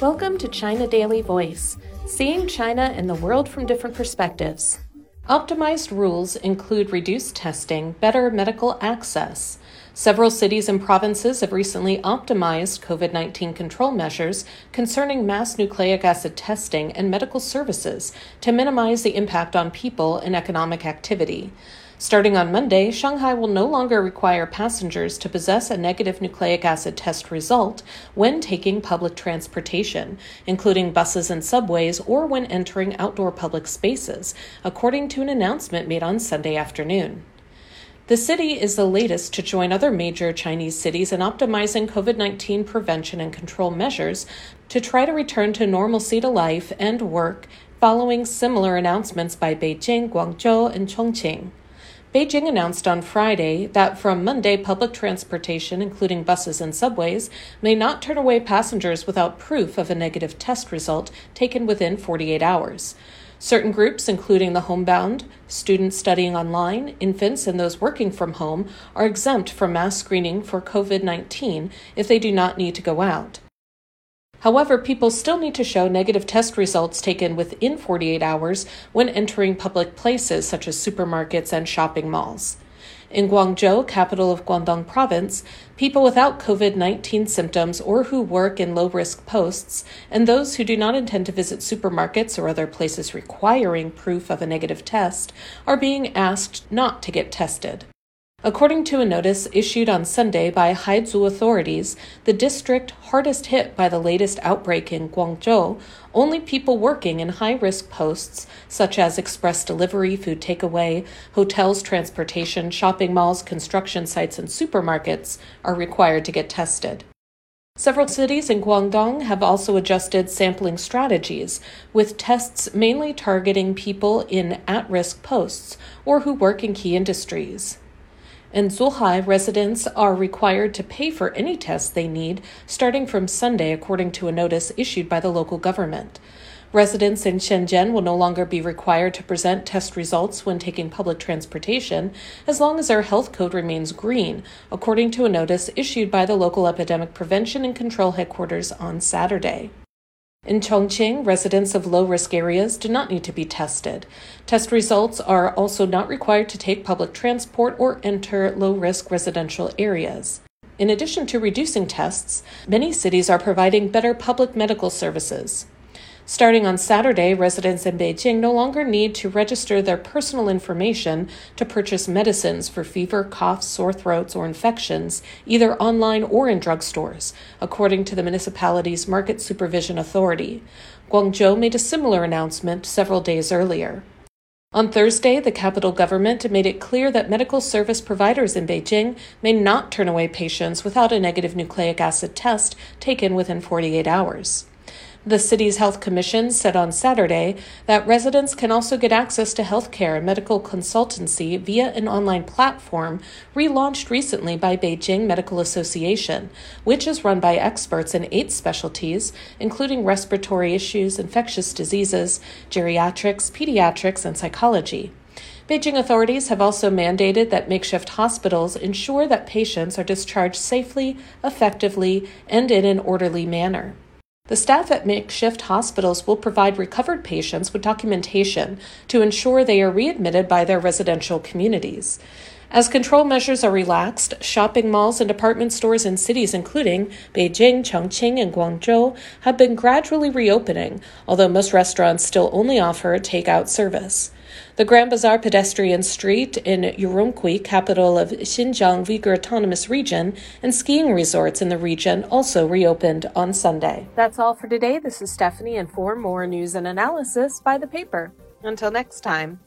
Welcome to China Daily Voice, seeing China and the world from different perspectives. Optimized rules include reduced testing, better medical access. Several cities and provinces have recently optimized COVID 19 control measures concerning mass nucleic acid testing and medical services to minimize the impact on people and economic activity. Starting on Monday, Shanghai will no longer require passengers to possess a negative nucleic acid test result when taking public transportation, including buses and subways, or when entering outdoor public spaces, according to an announcement made on Sunday afternoon. The city is the latest to join other major Chinese cities in optimizing COVID 19 prevention and control measures to try to return to normalcy to life and work following similar announcements by Beijing, Guangzhou, and Chongqing. Beijing announced on Friday that from Monday, public transportation, including buses and subways, may not turn away passengers without proof of a negative test result taken within 48 hours. Certain groups, including the homebound, students studying online, infants, and those working from home, are exempt from mass screening for COVID 19 if they do not need to go out. However, people still need to show negative test results taken within 48 hours when entering public places such as supermarkets and shopping malls. In Guangzhou, capital of Guangdong province, people without COVID 19 symptoms or who work in low risk posts, and those who do not intend to visit supermarkets or other places requiring proof of a negative test, are being asked not to get tested. According to a notice issued on Sunday by Haizhu authorities, the district hardest hit by the latest outbreak in Guangzhou, only people working in high risk posts such as express delivery, food takeaway, hotels, transportation, shopping malls, construction sites, and supermarkets are required to get tested. Several cities in Guangdong have also adjusted sampling strategies, with tests mainly targeting people in at risk posts or who work in key industries. In Zhuhai, residents are required to pay for any tests they need starting from Sunday, according to a notice issued by the local government. Residents in Shenzhen will no longer be required to present test results when taking public transportation as long as their health code remains green, according to a notice issued by the local epidemic prevention and control headquarters on Saturday. In Chongqing, residents of low risk areas do not need to be tested. Test results are also not required to take public transport or enter low risk residential areas. In addition to reducing tests, many cities are providing better public medical services. Starting on Saturday, residents in Beijing no longer need to register their personal information to purchase medicines for fever, coughs, sore throats, or infections, either online or in drugstores, according to the municipality's Market Supervision Authority. Guangzhou made a similar announcement several days earlier. On Thursday, the capital government made it clear that medical service providers in Beijing may not turn away patients without a negative nucleic acid test taken within 48 hours. The city's health commission said on Saturday that residents can also get access to health care and medical consultancy via an online platform relaunched recently by Beijing Medical Association, which is run by experts in eight specialties, including respiratory issues, infectious diseases, geriatrics, pediatrics, and psychology. Beijing authorities have also mandated that makeshift hospitals ensure that patients are discharged safely, effectively, and in an orderly manner. The staff at makeshift hospitals will provide recovered patients with documentation to ensure they are readmitted by their residential communities. As control measures are relaxed, shopping malls and department stores in cities including Beijing, Chongqing, and Guangzhou have been gradually reopening, although most restaurants still only offer takeout service. The Grand Bazaar pedestrian street in Urumqi, capital of Xinjiang Uyghur Autonomous Region, and skiing resorts in the region also reopened on Sunday. That's all for today. This is Stephanie, and for more news and analysis, by the paper. Until next time.